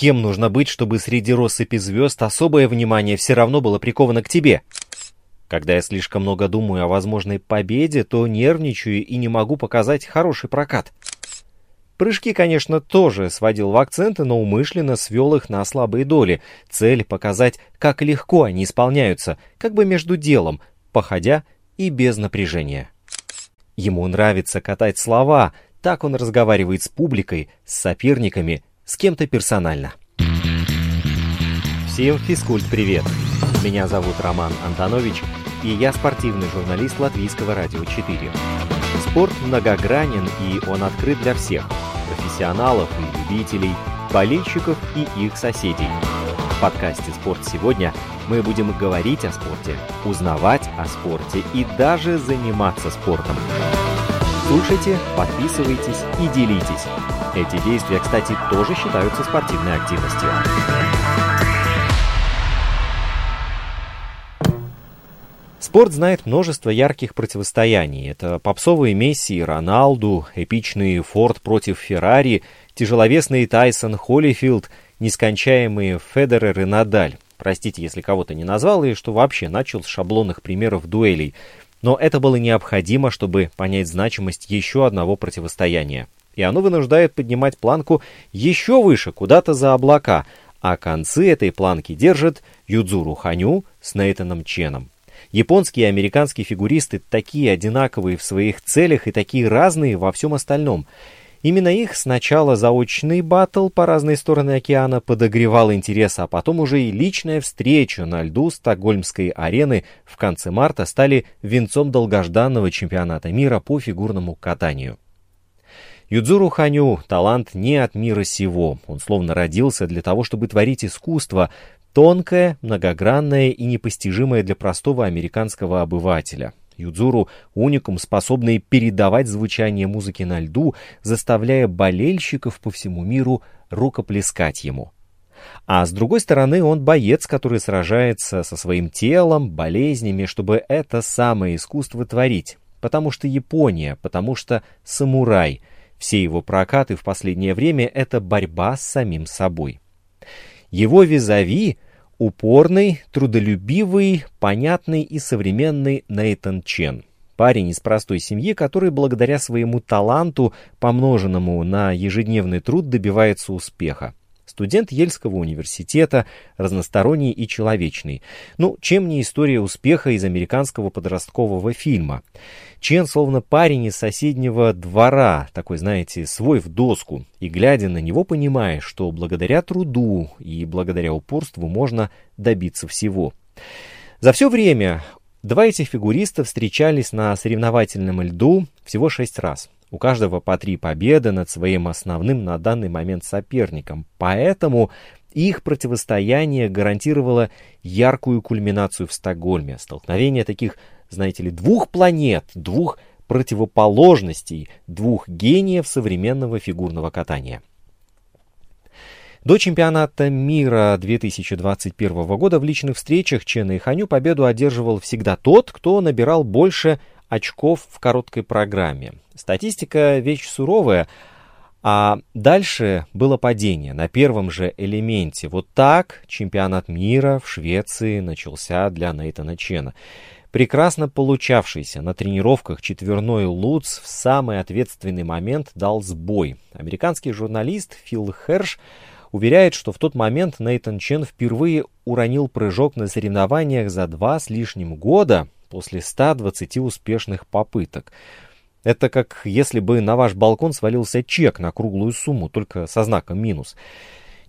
кем нужно быть, чтобы среди россыпи звезд особое внимание все равно было приковано к тебе? Когда я слишком много думаю о возможной победе, то нервничаю и не могу показать хороший прокат. Прыжки, конечно, тоже сводил в акценты, но умышленно свел их на слабые доли. Цель — показать, как легко они исполняются, как бы между делом, походя и без напряжения. Ему нравится катать слова, так он разговаривает с публикой, с соперниками, с кем-то персонально. Всем физкульт-привет! Меня зовут Роман Антонович, и я спортивный журналист Латвийского радио 4. Спорт многогранен, и он открыт для всех – профессионалов и любителей, болельщиков и их соседей. В подкасте «Спорт сегодня» мы будем говорить о спорте, узнавать о спорте и даже заниматься спортом. Слушайте, подписывайтесь и делитесь. Эти действия, кстати, тоже считаются спортивной активностью. Спорт знает множество ярких противостояний. Это попсовые Месси и Роналду, эпичный Форд против Феррари, тяжеловесный Тайсон Холлифилд, нескончаемые Федерер и Надаль. Простите, если кого-то не назвал и что вообще начал с шаблонных примеров дуэлей. Но это было необходимо, чтобы понять значимость еще одного противостояния. И оно вынуждает поднимать планку еще выше, куда-то за облака, а концы этой планки держит Юдзуру Ханю с Нейтаном Ченом. Японские и американские фигуристы такие одинаковые в своих целях и такие разные во всем остальном. Именно их сначала заочный баттл по разные стороны океана подогревал интерес, а потом уже и личная встреча на льду Стокгольмской арены в конце марта стали венцом долгожданного чемпионата мира по фигурному катанию. Юдзуру Ханю – талант не от мира сего. Он словно родился для того, чтобы творить искусство, Тонкое, многогранное и непостижимое для простого американского обывателя. Юдзуру — уникум, способный передавать звучание музыки на льду, заставляя болельщиков по всему миру рукоплескать ему. А с другой стороны, он боец, который сражается со своим телом, болезнями, чтобы это самое искусство творить. Потому что Япония, потому что самурай. Все его прокаты в последнее время — это борьба с самим собой. Его визави — упорный, трудолюбивый, понятный и современный Нейтан Чен. Парень из простой семьи, который благодаря своему таланту, помноженному на ежедневный труд, добивается успеха. Студент Ельского университета, разносторонний и человечный. Ну, чем не история успеха из американского подросткового фильма? Чен словно парень из соседнего двора, такой, знаете, свой в доску, и, глядя на него, понимаешь, что благодаря труду и благодаря упорству можно добиться всего. За все время два этих фигуриста встречались на соревновательном льду всего шесть раз. У каждого по три победы над своим основным на данный момент соперником. Поэтому их противостояние гарантировало яркую кульминацию в Стокгольме. Столкновение таких, знаете ли, двух планет, двух противоположностей, двух гениев современного фигурного катания. До чемпионата мира 2021 года в личных встречах Чена и Ханю победу одерживал всегда тот, кто набирал больше очков в короткой программе. Статистика вещь суровая, а дальше было падение на первом же элементе. Вот так чемпионат мира в Швеции начался для Нейтана Чена. Прекрасно получавшийся на тренировках четверной Луц в самый ответственный момент дал сбой. Американский журналист Фил Херш уверяет, что в тот момент Нейтан Чен впервые уронил прыжок на соревнованиях за два с лишним года после 120 успешных попыток. Это как если бы на ваш балкон свалился чек на круглую сумму, только со знаком минус.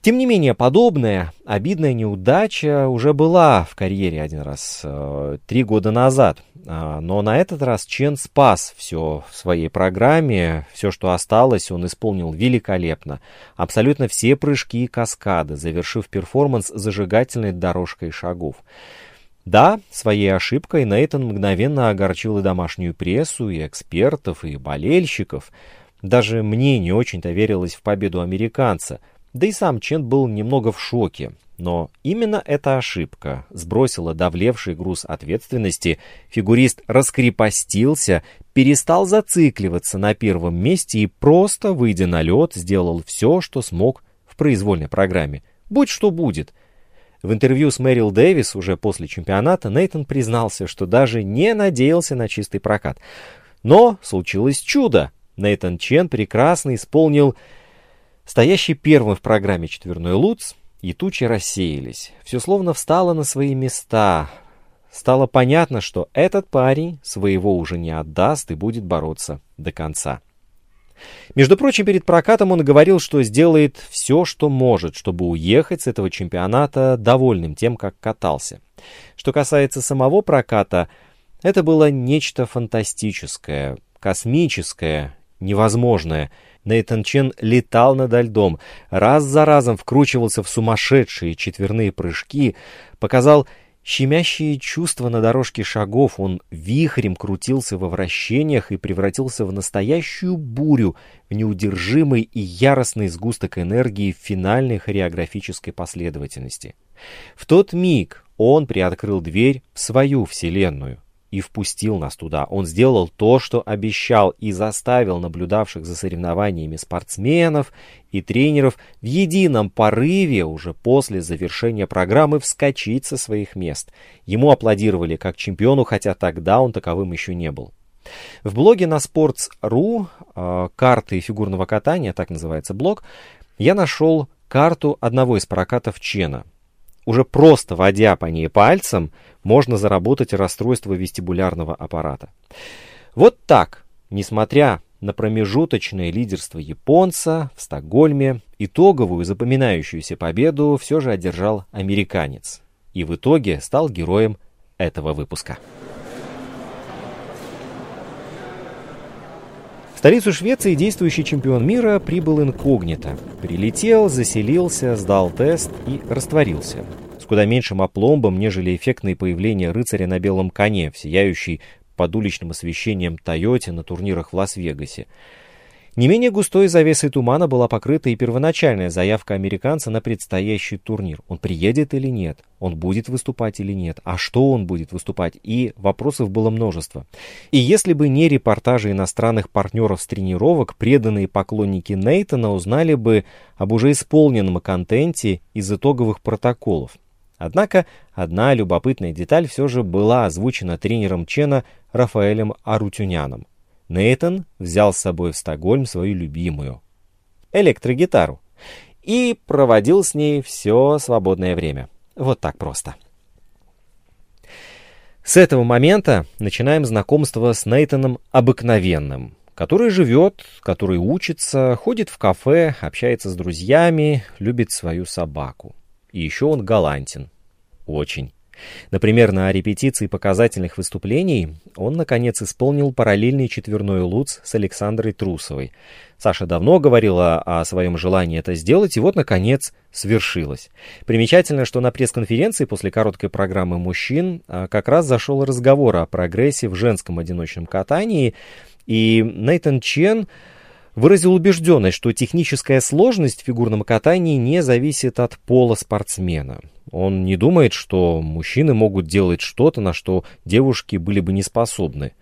Тем не менее, подобная обидная неудача уже была в карьере один раз, э, три года назад. А, но на этот раз Чен спас все в своей программе, все, что осталось, он исполнил великолепно. Абсолютно все прыжки и каскады, завершив перформанс зажигательной дорожкой шагов. Да, своей ошибкой Нейтан мгновенно огорчил и домашнюю прессу, и экспертов, и болельщиков. Даже мне не очень-то верилось в победу американца, да и сам Чен был немного в шоке. Но именно эта ошибка сбросила давлевший груз ответственности, фигурист раскрепостился, перестал зацикливаться на первом месте и просто, выйдя на лед, сделал все, что смог в произвольной программе. Будь что будет. В интервью с Мэрил Дэвис уже после чемпионата Нейтон признался, что даже не надеялся на чистый прокат. Но случилось чудо. Нейтан Чен прекрасно исполнил стоящий первым в программе четверной Луц, и тучи рассеялись. Все словно встало на свои места. Стало понятно, что этот парень своего уже не отдаст и будет бороться до конца. Между прочим, перед прокатом он говорил, что сделает все, что может, чтобы уехать с этого чемпионата довольным тем, как катался. Что касается самого проката, это было нечто фантастическое, космическое, невозможное. Нейтан Чен летал над льдом, раз за разом вкручивался в сумасшедшие четверные прыжки, показал щемящие чувства на дорожке шагов, он вихрем крутился во вращениях и превратился в настоящую бурю, в неудержимый и яростный сгусток энергии в финальной хореографической последовательности. В тот миг он приоткрыл дверь в свою вселенную — и впустил нас туда. Он сделал то, что обещал, и заставил наблюдавших за соревнованиями спортсменов и тренеров в едином порыве уже после завершения программы вскочить со своих мест. Ему аплодировали как чемпиону, хотя тогда он таковым еще не был. В блоге на Sports.ru э, «Карты фигурного катания», так называется блог, я нашел карту одного из прокатов Чена. Уже просто водя по ней пальцем, можно заработать расстройство вестибулярного аппарата. Вот так, несмотря на промежуточное лидерство японца в Стокгольме, итоговую запоминающуюся победу все же одержал американец. И в итоге стал героем этого выпуска. Столицу Швеции действующий чемпион мира прибыл инкогнито. Прилетел, заселился, сдал тест и растворился куда меньшим опломбом, нежели эффектное появление рыцаря на белом коне в сияющей под уличным освещением Тойоте на турнирах в Лас-Вегасе. Не менее густой завесой тумана была покрыта и первоначальная заявка американца на предстоящий турнир. Он приедет или нет? Он будет выступать или нет? А что он будет выступать? И вопросов было множество. И если бы не репортажи иностранных партнеров с тренировок, преданные поклонники Нейтона узнали бы об уже исполненном контенте из итоговых протоколов. Однако одна любопытная деталь все же была озвучена тренером Чена Рафаэлем Арутюняном. Нейтон взял с собой в Стокгольм свою любимую электрогитару и проводил с ней все свободное время. Вот так просто. С этого момента начинаем знакомство с Нейтаном обыкновенным, который живет, который учится, ходит в кафе, общается с друзьями, любит свою собаку. И еще он галантен. Очень. Например, на репетиции показательных выступлений он, наконец, исполнил параллельный четверной луц с Александрой Трусовой. Саша давно говорила о своем желании это сделать, и вот, наконец, свершилось. Примечательно, что на пресс-конференции после короткой программы «Мужчин» а, как раз зашел разговор о прогрессе в женском одиночном катании, и Нейтан Чен выразил убежденность, что техническая сложность в фигурном катании не зависит от пола спортсмена. Он не думает, что мужчины могут делать что-то, на что девушки были бы не способны.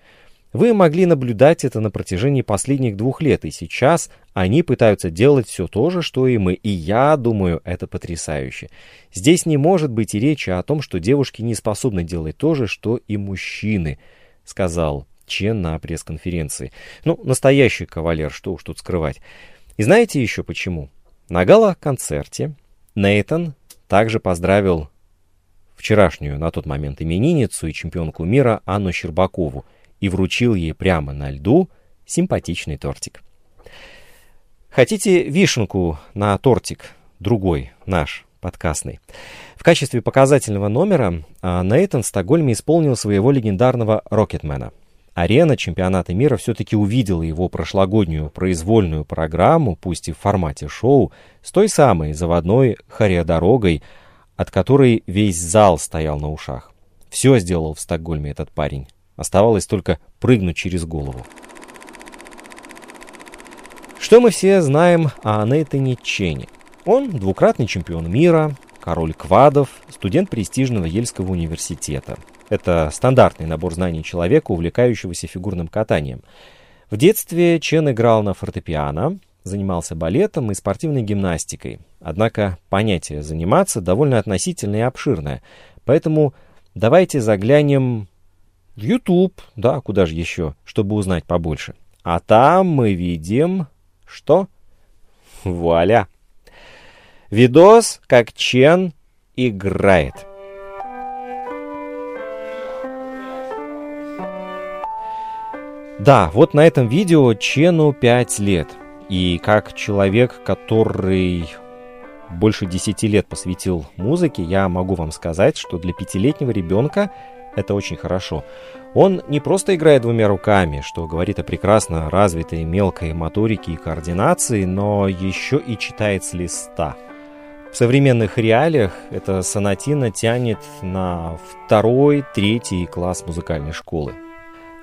Вы могли наблюдать это на протяжении последних двух лет, и сейчас они пытаются делать все то же, что и мы, и я думаю, это потрясающе. Здесь не может быть и речи о том, что девушки не способны делать то же, что и мужчины, сказал Чен на пресс-конференции. Ну, настоящий кавалер, что уж тут скрывать. И знаете еще почему? На гала-концерте Нейтан также поздравил вчерашнюю на тот момент именинницу и чемпионку мира Анну Щербакову и вручил ей прямо на льду симпатичный тортик. Хотите вишенку на тортик? Другой, наш, подкастный. В качестве показательного номера а, Нейтан в Стокгольме исполнил своего легендарного «Рокетмена». Арена чемпионата мира все-таки увидела его прошлогоднюю произвольную программу, пусть и в формате шоу, с той самой заводной хореодорогой, от которой весь зал стоял на ушах. Все сделал в Стокгольме этот парень. Оставалось только прыгнуть через голову. Что мы все знаем о Нейтане Чене? Он двукратный чемпион мира, король квадов, студент престижного Ельского университета. Это стандартный набор знаний человека, увлекающегося фигурным катанием. В детстве Чен играл на фортепиано, занимался балетом и спортивной гимнастикой. Однако понятие «заниматься» довольно относительное и обширное. Поэтому давайте заглянем в YouTube, да, куда же еще, чтобы узнать побольше. А там мы видим... Что? Вуаля! Видос, как Чен играет. Да, вот на этом видео Чену 5 лет. И как человек, который больше 10 лет посвятил музыке, я могу вам сказать, что для пятилетнего ребенка это очень хорошо. Он не просто играет двумя руками, что говорит о прекрасно развитой мелкой моторике и координации, но еще и читает с листа. В современных реалиях эта сонатина тянет на второй, третий класс музыкальной школы.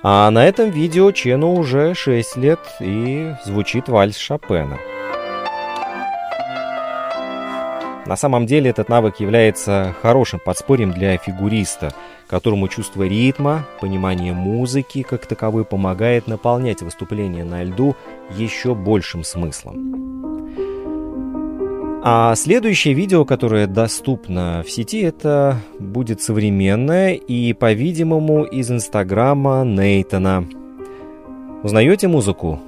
А на этом видео Чену уже 6 лет и звучит вальс Шопена. На самом деле этот навык является хорошим подспорьем для фигуриста, которому чувство ритма, понимание музыки как таковой помогает наполнять выступление на льду еще большим смыслом. А следующее видео, которое доступно в сети, это будет современное и, по-видимому, из инстаграма Нейтона. Узнаете музыку?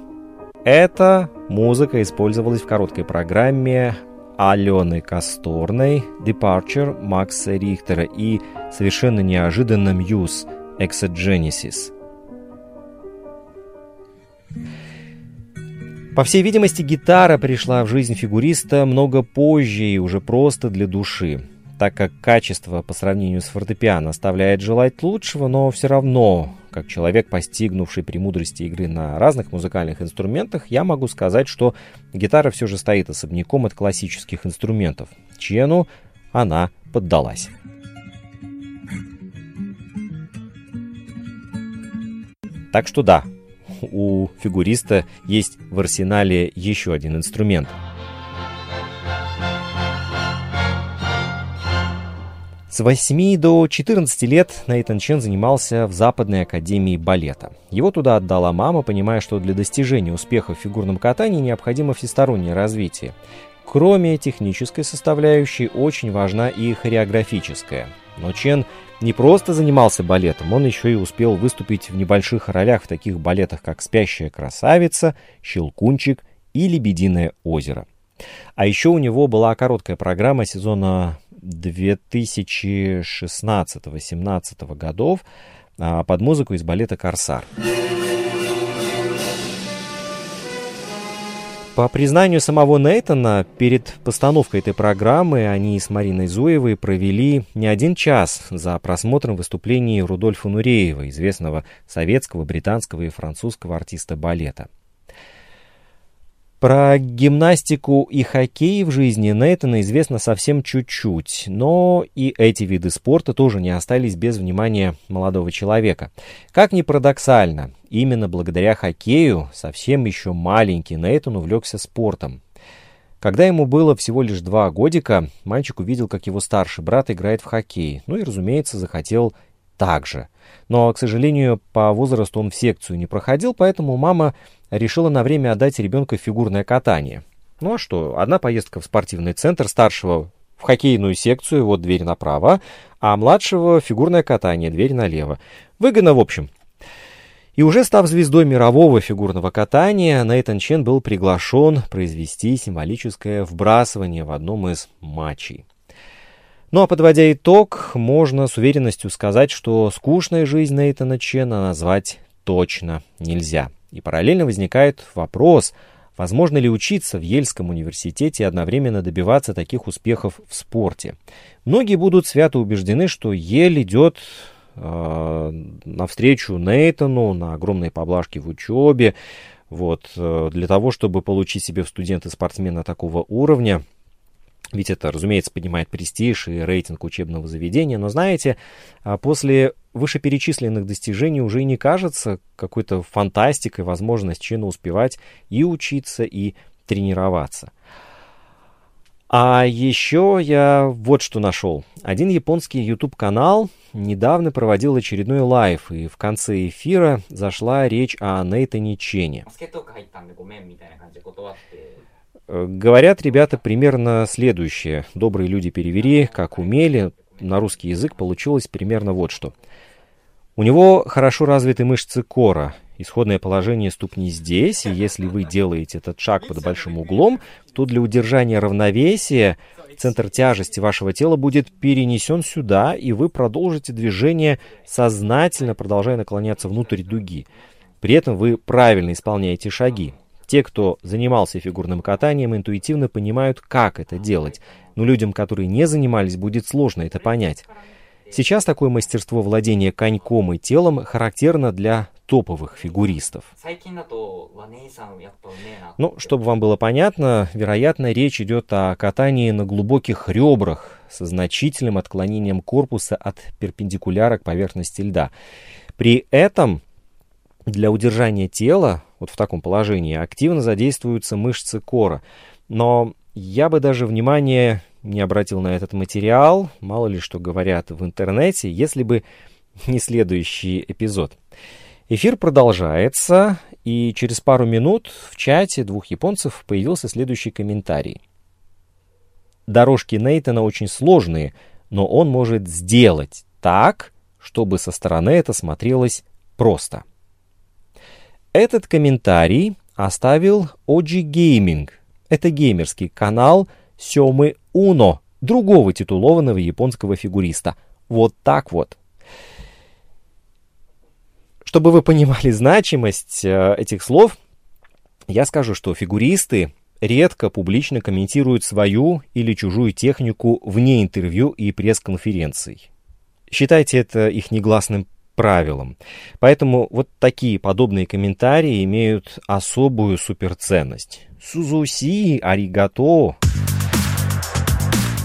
Эта музыка использовалась в короткой программе Алены Касторной «Departure» Макса Рихтера и совершенно неожиданно Muse «Exogenesis». По всей видимости, гитара пришла в жизнь фигуриста много позже и уже просто для души, так как качество по сравнению с фортепиано оставляет желать лучшего, но все равно, как человек, постигнувший премудрости игры на разных музыкальных инструментах, я могу сказать, что гитара все же стоит особняком от классических инструментов. Чену она поддалась. Так что да, у фигуриста есть в арсенале еще один инструмент – С 8 до 14 лет Нейтан Чен занимался в Западной академии балета. Его туда отдала мама, понимая, что для достижения успеха в фигурном катании необходимо всестороннее развитие. Кроме технической составляющей, очень важна и хореографическая. Но Чен не просто занимался балетом, он еще и успел выступить в небольших ролях в таких балетах, как «Спящая красавица», «Щелкунчик» и «Лебединое озеро». А еще у него была короткая программа сезона 2016-17 годов а, под музыку из балета «Корсар». По признанию самого Нейтона, перед постановкой этой программы они с Мариной Зуевой провели не один час за просмотром выступлений Рудольфа Нуреева, известного советского, британского и французского артиста балета. Про гимнастику и хоккей в жизни Нейтана известно совсем чуть-чуть, но и эти виды спорта тоже не остались без внимания молодого человека. Как ни парадоксально, именно благодаря хоккею совсем еще маленький Нейтан увлекся спортом. Когда ему было всего лишь два годика, мальчик увидел, как его старший брат играет в хоккей, ну и, разумеется, захотел так же. Но, к сожалению, по возрасту он в секцию не проходил, поэтому мама решила на время отдать ребенка фигурное катание. Ну а что, одна поездка в спортивный центр, старшего в хоккейную секцию, вот дверь направо, а младшего фигурное катание, дверь налево. Выгодно, в общем. И уже став звездой мирового фигурного катания, Нейтан Чен был приглашен произвести символическое вбрасывание в одном из матчей. Ну а подводя итог, можно с уверенностью сказать, что скучная жизнь Нейтана Чена назвать точно нельзя. И параллельно возникает вопрос, возможно ли учиться в Ельском университете и одновременно добиваться таких успехов в спорте. Многие будут свято убеждены, что Ель идет навстречу Нейтану на огромные поблажки в учебе, вот, э, для того, чтобы получить себе в студенты спортсмена такого уровня – ведь это, разумеется, поднимает престиж и рейтинг учебного заведения. Но знаете, а после вышеперечисленных достижений уже не кажется какой-то фантастикой возможность чинно успевать и учиться, и тренироваться. А еще я вот что нашел. Один японский YouTube-канал недавно проводил очередной live, и в конце эфира зашла речь о Нейтане Чене. Э, говорят ребята примерно следующее. Добрые люди перевели, как умели. На русский язык получилось примерно вот что. У него хорошо развиты мышцы кора, исходное положение ступни здесь, и если вы делаете этот шаг под большим углом, то для удержания равновесия центр тяжести вашего тела будет перенесен сюда, и вы продолжите движение, сознательно продолжая наклоняться внутрь дуги. При этом вы правильно исполняете шаги. Те, кто занимался фигурным катанием, интуитивно понимают, как это делать. Но людям, которые не занимались, будет сложно это понять. Сейчас такое мастерство владения коньком и телом характерно для топовых фигуристов. Ну, чтобы вам было понятно, вероятно, речь идет о катании на глубоких ребрах со значительным отклонением корпуса от перпендикуляра к поверхности льда. При этом для удержания тела, вот в таком положении, активно задействуются мышцы кора. Но я бы даже внимания не обратил на этот материал, мало ли что говорят в интернете, если бы не следующий эпизод. Эфир продолжается, и через пару минут в чате двух японцев появился следующий комментарий. Дорожки Нейтана очень сложные, но он может сделать так, чтобы со стороны это смотрелось просто. Этот комментарий оставил Oji Gaming. Это геймерский канал Сёмы Уно, другого титулованного японского фигуриста. Вот так вот. Чтобы вы понимали значимость э, этих слов, я скажу, что фигуристы редко публично комментируют свою или чужую технику вне интервью и пресс-конференций. Считайте это их негласным правилом. Поэтому вот такие подобные комментарии имеют особую суперценность. Сузуси, аригато.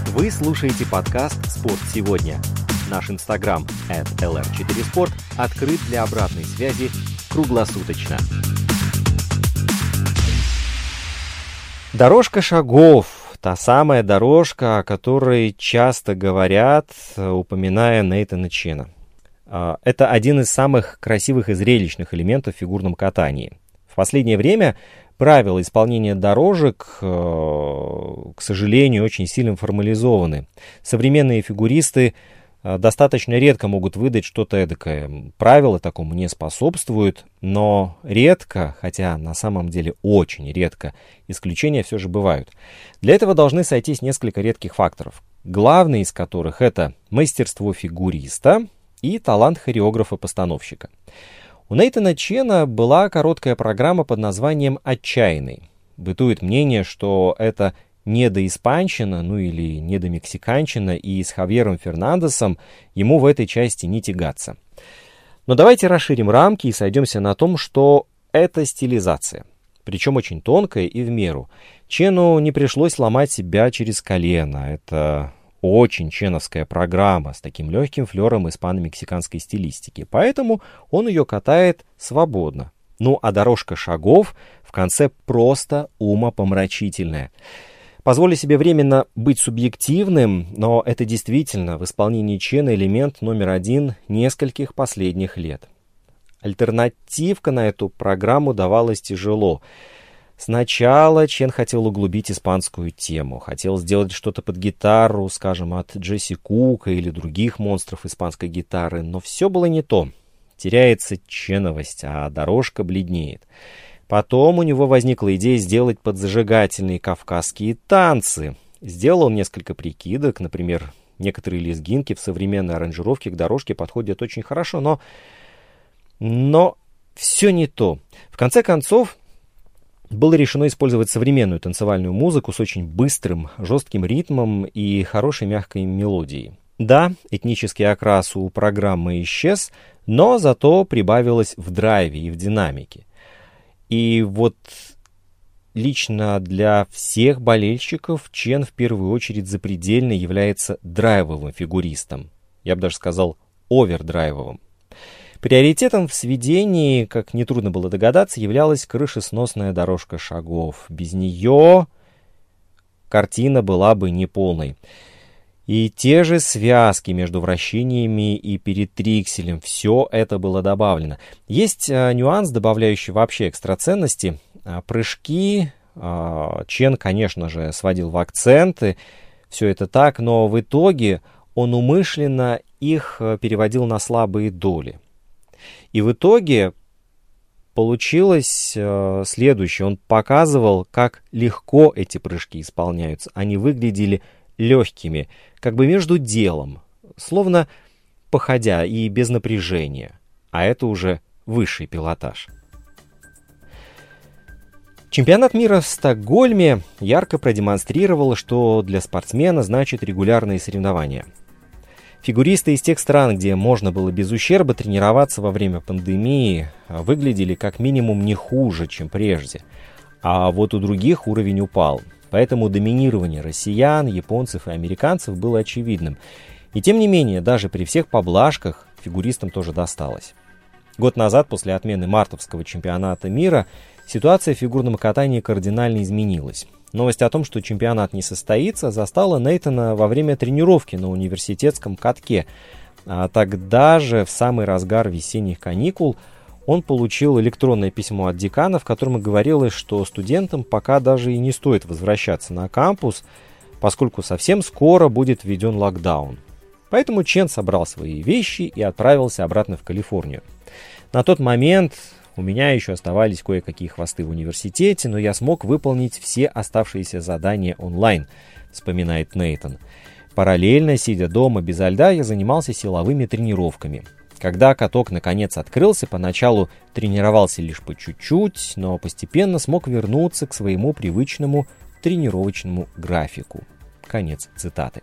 Вы слушаете подкаст «Спорт сегодня». Наш инстаграм at lr4sport открыт для обратной связи круглосуточно. Дорожка шагов. Та самая дорожка, о которой часто говорят, упоминая Нейтана Чена. А, это один из самых красивых и зрелищных элементов в фигурном катании. В последнее время правила исполнения дорожек, э, к сожалению, очень сильно формализованы. Современные фигуристы достаточно редко могут выдать что-то эдакое. Правила такому не способствуют, но редко, хотя на самом деле очень редко, исключения все же бывают. Для этого должны сойтись несколько редких факторов, главный из которых это мастерство фигуриста и талант хореографа-постановщика. У Нейтана Чена была короткая программа под названием «Отчаянный». Бытует мнение, что это недоиспанщина, ну или недомексиканщина, и с Хавьером Фернандесом ему в этой части не тягаться. Но давайте расширим рамки и сойдемся на том, что это стилизация. Причем очень тонкая и в меру. Чену не пришлось ломать себя через колено. Это очень ченовская программа с таким легким флером испано-мексиканской стилистики. Поэтому он ее катает свободно. Ну а дорожка шагов в конце просто умопомрачительная. Позволю себе временно быть субъективным, но это действительно в исполнении Чена элемент номер один нескольких последних лет. Альтернативка на эту программу давалась тяжело. Сначала Чен хотел углубить испанскую тему, хотел сделать что-то под гитару, скажем, от Джесси Кука или других монстров испанской гитары, но все было не то. Теряется ченовость, а дорожка бледнеет. Потом у него возникла идея сделать подзажигательные кавказские танцы. Сделал несколько прикидок, например, некоторые лезгинки в современной аранжировке к дорожке подходят очень хорошо, но... Но все не то. В конце концов, было решено использовать современную танцевальную музыку с очень быстрым, жестким ритмом и хорошей мягкой мелодией. Да, этнический окрас у программы исчез, но зато прибавилось в драйве и в динамике. И вот лично для всех болельщиков Чен в первую очередь запредельно является драйвовым фигуристом. Я бы даже сказал овердрайвовым. Приоритетом в сведении, как нетрудно было догадаться, являлась крышесносная дорожка шагов. Без нее картина была бы неполной. И те же связки между вращениями и перед трикселем, все это было добавлено. Есть а, нюанс, добавляющий вообще экстраценности. А, прыжки а, Чен, конечно же, сводил в акценты, все это так, но в итоге он умышленно их э, переводил на слабые доли. И в итоге получилось э, следующее. Он показывал, как легко эти прыжки исполняются. Они выглядели легкими, как бы между делом, словно походя и без напряжения. А это уже высший пилотаж. Чемпионат мира в Стокгольме ярко продемонстрировал, что для спортсмена значит регулярные соревнования. Фигуристы из тех стран, где можно было без ущерба тренироваться во время пандемии, выглядели как минимум не хуже, чем прежде. А вот у других уровень упал. Поэтому доминирование россиян, японцев и американцев было очевидным. И тем не менее, даже при всех поблажках фигуристам тоже досталось. Год назад, после отмены мартовского чемпионата мира, Ситуация в фигурном катании кардинально изменилась. Новость о том, что чемпионат не состоится, застала Нейтона во время тренировки на университетском катке. А тогда же, в самый разгар весенних каникул, он получил электронное письмо от декана, в котором говорилось, что студентам пока даже и не стоит возвращаться на кампус, поскольку совсем скоро будет введен локдаун. Поэтому Чен собрал свои вещи и отправился обратно в Калифорнию. На тот момент у меня еще оставались кое-какие хвосты в университете, но я смог выполнить все оставшиеся задания онлайн, вспоминает Нейтон. Параллельно, сидя дома без льда, я занимался силовыми тренировками. Когда каток наконец открылся, поначалу тренировался лишь по чуть-чуть, но постепенно смог вернуться к своему привычному тренировочному графику. Конец цитаты.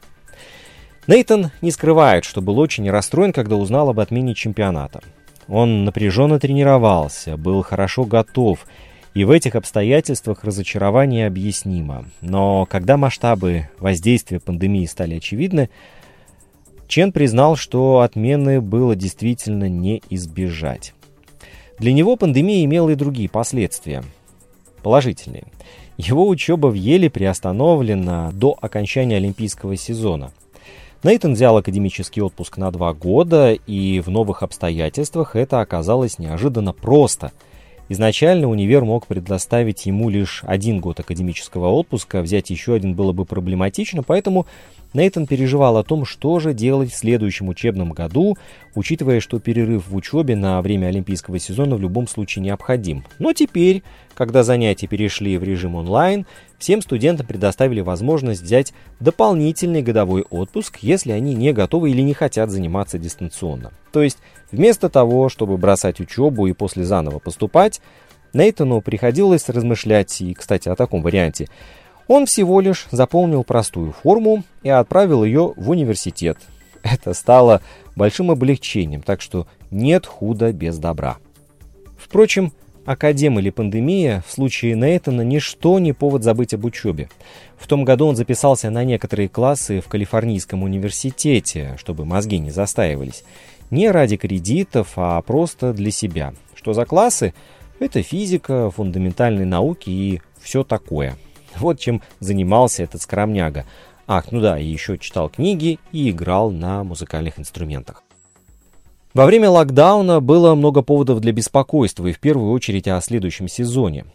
Нейтон не скрывает, что был очень расстроен, когда узнал об отмене чемпионата. Он напряженно тренировался, был хорошо готов, и в этих обстоятельствах разочарование объяснимо. Но когда масштабы воздействия пандемии стали очевидны, Чен признал, что отмены было действительно не избежать. Для него пандемия имела и другие последствия. Положительные. Его учеба в Еле приостановлена до окончания олимпийского сезона – Нейтан взял академический отпуск на два года, и в новых обстоятельствах это оказалось неожиданно просто. Изначально универ мог предоставить ему лишь один год академического отпуска, взять еще один было бы проблематично, поэтому Нейтан переживал о том, что же делать в следующем учебном году, учитывая, что перерыв в учебе на время олимпийского сезона в любом случае необходим. Но теперь, когда занятия перешли в режим онлайн, всем студентам предоставили возможность взять дополнительный годовой отпуск, если они не готовы или не хотят заниматься дистанционно. То есть, вместо того, чтобы бросать учебу и после заново поступать, Нейтану приходилось размышлять, и, кстати, о таком варианте – он всего лишь заполнил простую форму и отправил ее в университет. Это стало большим облегчением, так что нет худа без добра. Впрочем, академ или пандемия в случае Нейтана ничто не повод забыть об учебе. В том году он записался на некоторые классы в Калифорнийском университете, чтобы мозги не застаивались. Не ради кредитов, а просто для себя. Что за классы? Это физика, фундаментальные науки и все такое – вот чем занимался этот скромняга. Ах, ну да, и еще читал книги и играл на музыкальных инструментах. Во время локдауна было много поводов для беспокойства, и в первую очередь о следующем сезоне.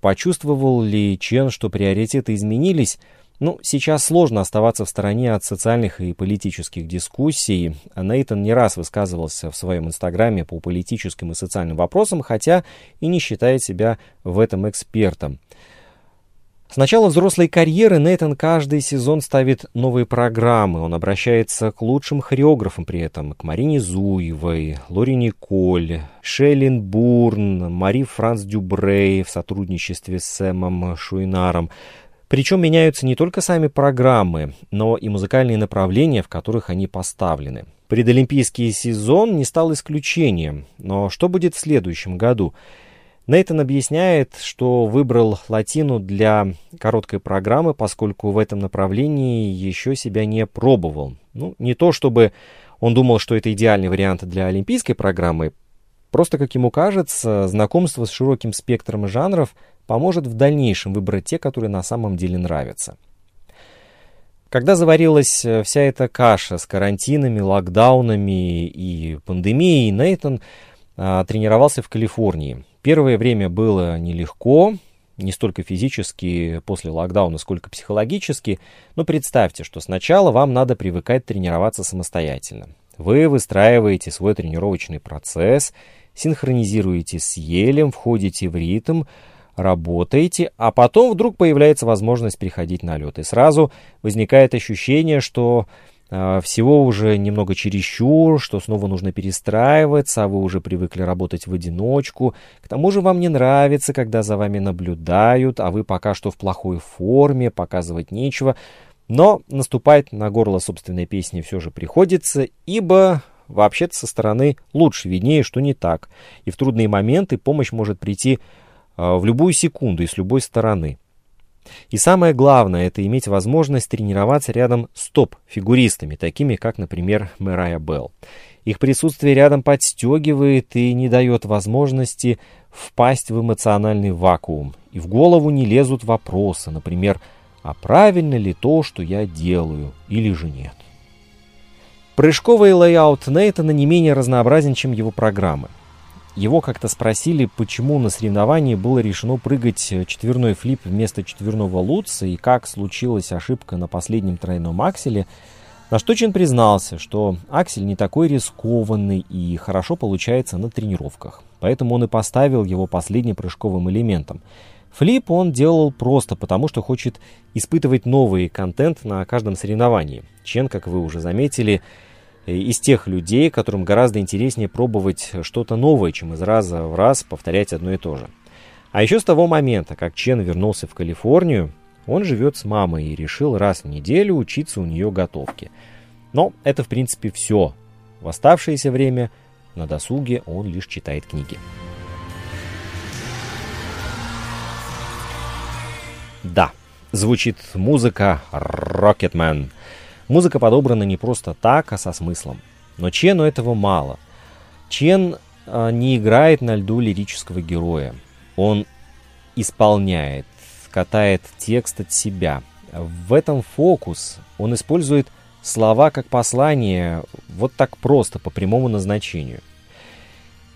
Почувствовал ли Чен, что приоритеты изменились? Ну, сейчас сложно оставаться в стороне от социальных и политических дискуссий. Нейтан не раз высказывался в своем инстаграме по политическим и социальным вопросам, хотя и не считает себя в этом экспертом. С начала взрослой карьеры Нейтан каждый сезон ставит новые программы. Он обращается к лучшим хореографам при этом, к Марине Зуевой, Лори Николь, Шейлин Бурн, Мари Франц Дюбрей в сотрудничестве с Сэмом Шуинаром. Причем меняются не только сами программы, но и музыкальные направления, в которых они поставлены. Предолимпийский сезон не стал исключением, но что будет в следующем году – Нейтан объясняет, что выбрал латину для короткой программы, поскольку в этом направлении еще себя не пробовал. Ну, не то чтобы он думал, что это идеальный вариант для олимпийской программы, просто, как ему кажется, знакомство с широким спектром жанров поможет в дальнейшем выбрать те, которые на самом деле нравятся. Когда заварилась э, вся эта каша с карантинами, локдаунами и пандемией, Нейтон а, тренировался в Калифорнии. Первое время было нелегко, не столько физически после локдауна, сколько психологически, но представьте, что сначала вам надо привыкать тренироваться самостоятельно. Вы выстраиваете свой тренировочный процесс, синхронизируете с елем, входите в ритм, работаете, а потом вдруг появляется возможность приходить на лед. И сразу возникает ощущение, что всего уже немного чересчур, что снова нужно перестраиваться, а вы уже привыкли работать в одиночку. К тому же вам не нравится, когда за вами наблюдают, а вы пока что в плохой форме, показывать нечего. Но наступать на горло собственной песни все же приходится, ибо вообще-то со стороны лучше виднее, что не так. И в трудные моменты помощь может прийти а, в любую секунду и с любой стороны. И самое главное, это иметь возможность тренироваться рядом с топ-фигуристами, такими как, например, Мэрайя Белл. Их присутствие рядом подстегивает и не дает возможности впасть в эмоциональный вакуум. И в голову не лезут вопросы, например, а правильно ли то, что я делаю, или же нет. Прыжковый layout Нейтана не менее разнообразен, чем его программы. Его как-то спросили, почему на соревновании было решено прыгать э, четверной флип вместо четверного лутца и как случилась ошибка на последнем тройном акселе, на что Чен признался, что аксель не такой рискованный и хорошо получается на тренировках, поэтому он и поставил его последним прыжковым элементом. Флип он делал просто потому, что хочет испытывать новый контент на каждом соревновании. Чен, как вы уже заметили, из тех людей, которым гораздо интереснее пробовать что-то новое, чем из раза в раз повторять одно и то же. А еще с того момента, как Чен вернулся в Калифорнию, он живет с мамой и решил раз в неделю учиться у нее готовке. Но это, в принципе, все. В оставшееся время на досуге он лишь читает книги. Да, звучит музыка Rocketman. Музыка подобрана не просто так, а со смыслом. Но Чену этого мало. Чен а, не играет на льду лирического героя. Он исполняет, катает текст от себя. В этом фокус. Он использует слова как послание вот так просто, по прямому назначению.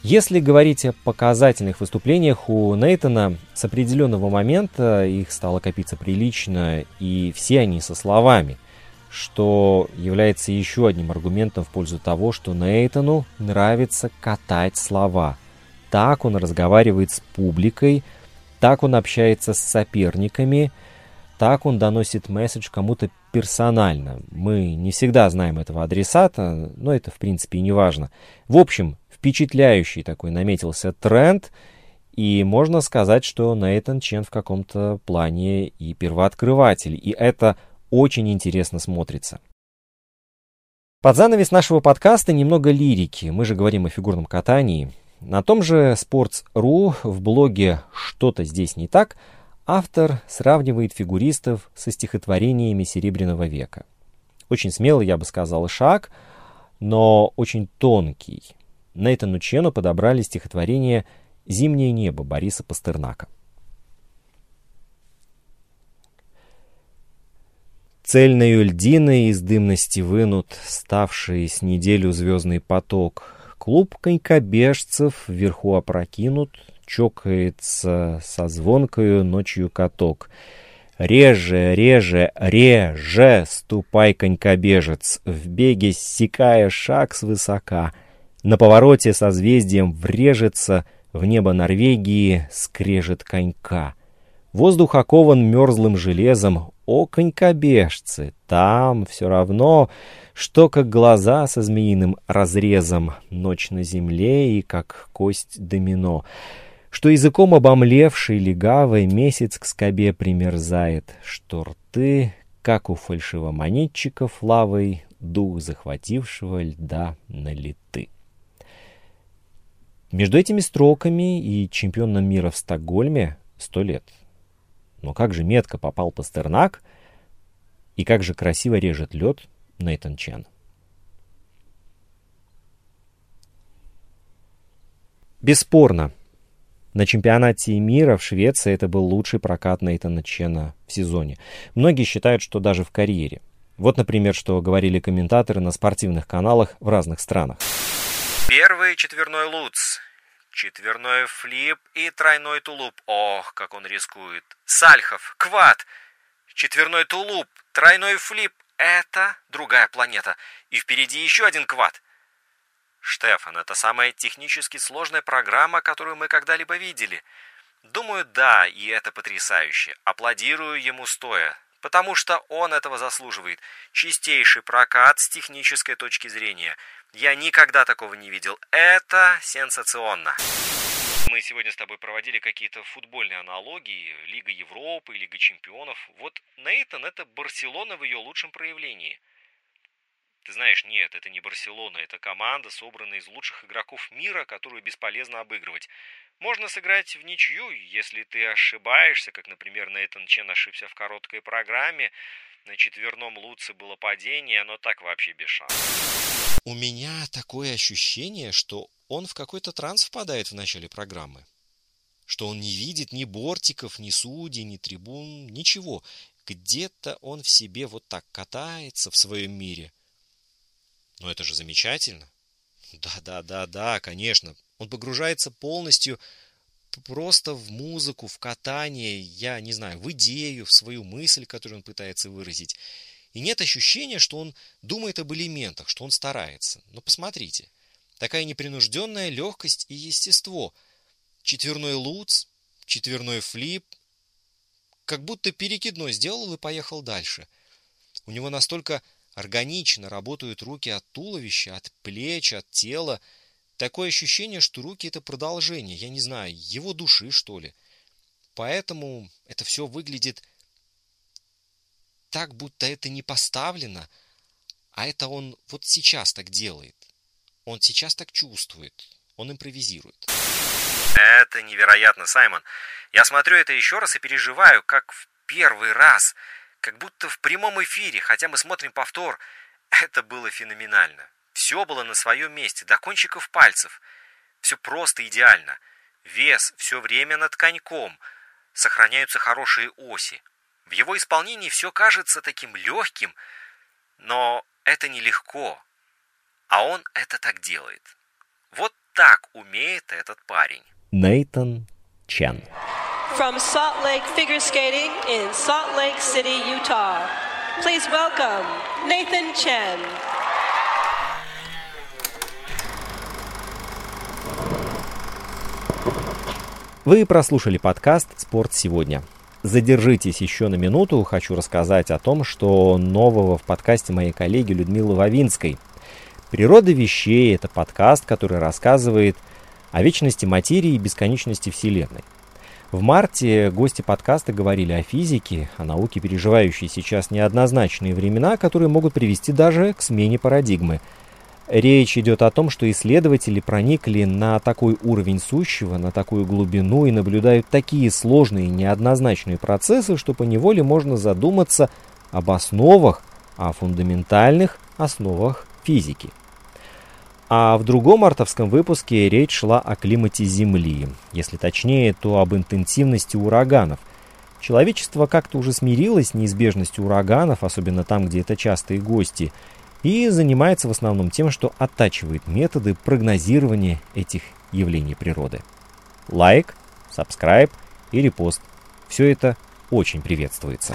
Если говорить о показательных выступлениях у Нейтона, с определенного момента их стало копиться прилично, и все они со словами – что является еще одним аргументом в пользу того, что Нейтану нравится катать слова. Так он разговаривает с публикой, так он общается с соперниками, так он доносит месседж кому-то персонально. Мы не всегда знаем этого адресата, но это в принципе и не важно. В общем, впечатляющий такой наметился тренд, и можно сказать, что Нейтан Чен в каком-то плане и первооткрыватель. И это очень интересно смотрится. Под занавес нашего подкаста немного лирики. Мы же говорим о фигурном катании. На том же Sports.ru в блоге «Что-то здесь не так» автор сравнивает фигуристов со стихотворениями Серебряного века. Очень смелый, я бы сказал, шаг, но очень тонкий. Нейтану Чену подобрали стихотворение «Зимнее небо» Бориса Пастернака. Цельною льдиной из дымности вынут, ставший с неделю звездный поток. Клуб конькобежцев вверху опрокинут, чокается со звонкою ночью каток. Реже, реже, реже, ступай, конькобежец, в беге ссекая шаг свысока. На повороте созвездием врежется в небо Норвегии скрежет конька. Воздух окован мерзлым железом, о, конькобежцы, там все равно, что как глаза со змеиным разрезом, ночь на земле и как кость домино, что языком обомлевший легавый месяц к скобе примерзает, что рты, как у фальшивомонетчиков лавой, дух захватившего льда налиты. Между этими строками и чемпионом мира в Стокгольме сто лет — но как же метко попал Пастернак и как же красиво режет лед Нейтан Чен. Бесспорно, на чемпионате мира в Швеции это был лучший прокат Нейтана Чена в сезоне. Многие считают, что даже в карьере. Вот, например, что говорили комментаторы на спортивных каналах в разных странах. Первый четверной луц, четверной флип и тройной тулуп. Ох, как он рискует. Сальхов, квад, четверной тулуп, тройной флип. Это другая планета. И впереди еще один квад. Штефан, это самая технически сложная программа, которую мы когда-либо видели. Думаю, да, и это потрясающе. Аплодирую ему стоя потому что он этого заслуживает. Чистейший прокат с технической точки зрения. Я никогда такого не видел. Это сенсационно. Мы сегодня с тобой проводили какие-то футбольные аналогии, Лига Европы, Лига Чемпионов. Вот Нейтан – это Барселона в ее лучшем проявлении. Ты знаешь, нет, это не Барселона, это команда, собранная из лучших игроков мира, которую бесполезно обыгрывать. Можно сыграть в ничью, если ты ошибаешься, как, например, Нейтан Чен ошибся в короткой программе, на четверном Луце было падение, оно так вообще без шансов. У меня такое ощущение, что он в какой-то транс впадает в начале программы. Что он не видит ни бортиков, ни судей, ни трибун, ничего. Где-то он в себе вот так катается в своем мире. Но это же замечательно. Да, да, да, да, конечно. Он погружается полностью просто в музыку, в катание, я не знаю, в идею, в свою мысль, которую он пытается выразить. И нет ощущения, что он думает об элементах, что он старается. Но посмотрите, такая непринужденная легкость и естество. Четверной луц, четверной флип, как будто перекидной сделал и поехал дальше. У него настолько Органично работают руки от туловища, от плеч, от тела. Такое ощущение, что руки это продолжение, я не знаю, его души, что ли. Поэтому это все выглядит так, будто это не поставлено, а это он вот сейчас так делает. Он сейчас так чувствует. Он импровизирует. Это невероятно, Саймон. Я смотрю это еще раз и переживаю, как в первый раз – как будто в прямом эфире, хотя мы смотрим повтор. Это было феноменально. Все было на своем месте, до кончиков пальцев. Все просто идеально. Вес все время над коньком. Сохраняются хорошие оси. В его исполнении все кажется таким легким, но это нелегко. А он это так делает. Вот так умеет этот парень. Нейтан Чен. From Salt Lake Figure Skating in Salt Lake City, Utah. Please welcome Nathan Chen. Вы прослушали подкаст «Спорт сегодня». Задержитесь еще на минуту, хочу рассказать о том, что нового в подкасте моей коллеги Людмилы Вавинской. «Природа вещей» — это подкаст, который рассказывает о вечности материи и бесконечности Вселенной. В марте гости подкаста говорили о физике, о науке, переживающей сейчас неоднозначные времена, которые могут привести даже к смене парадигмы. Речь идет о том, что исследователи проникли на такой уровень сущего, на такую глубину и наблюдают такие сложные неоднозначные процессы, что по неволе можно задуматься об основах, о фундаментальных основах физики. А в другом мартовском выпуске речь шла о климате Земли, если точнее, то об интенсивности ураганов. Человечество как-то уже смирилось с неизбежностью ураганов, особенно там, где это частые гости, и занимается в основном тем, что оттачивает методы прогнозирования этих явлений природы. Лайк, сабскрайб и репост. Все это очень приветствуется.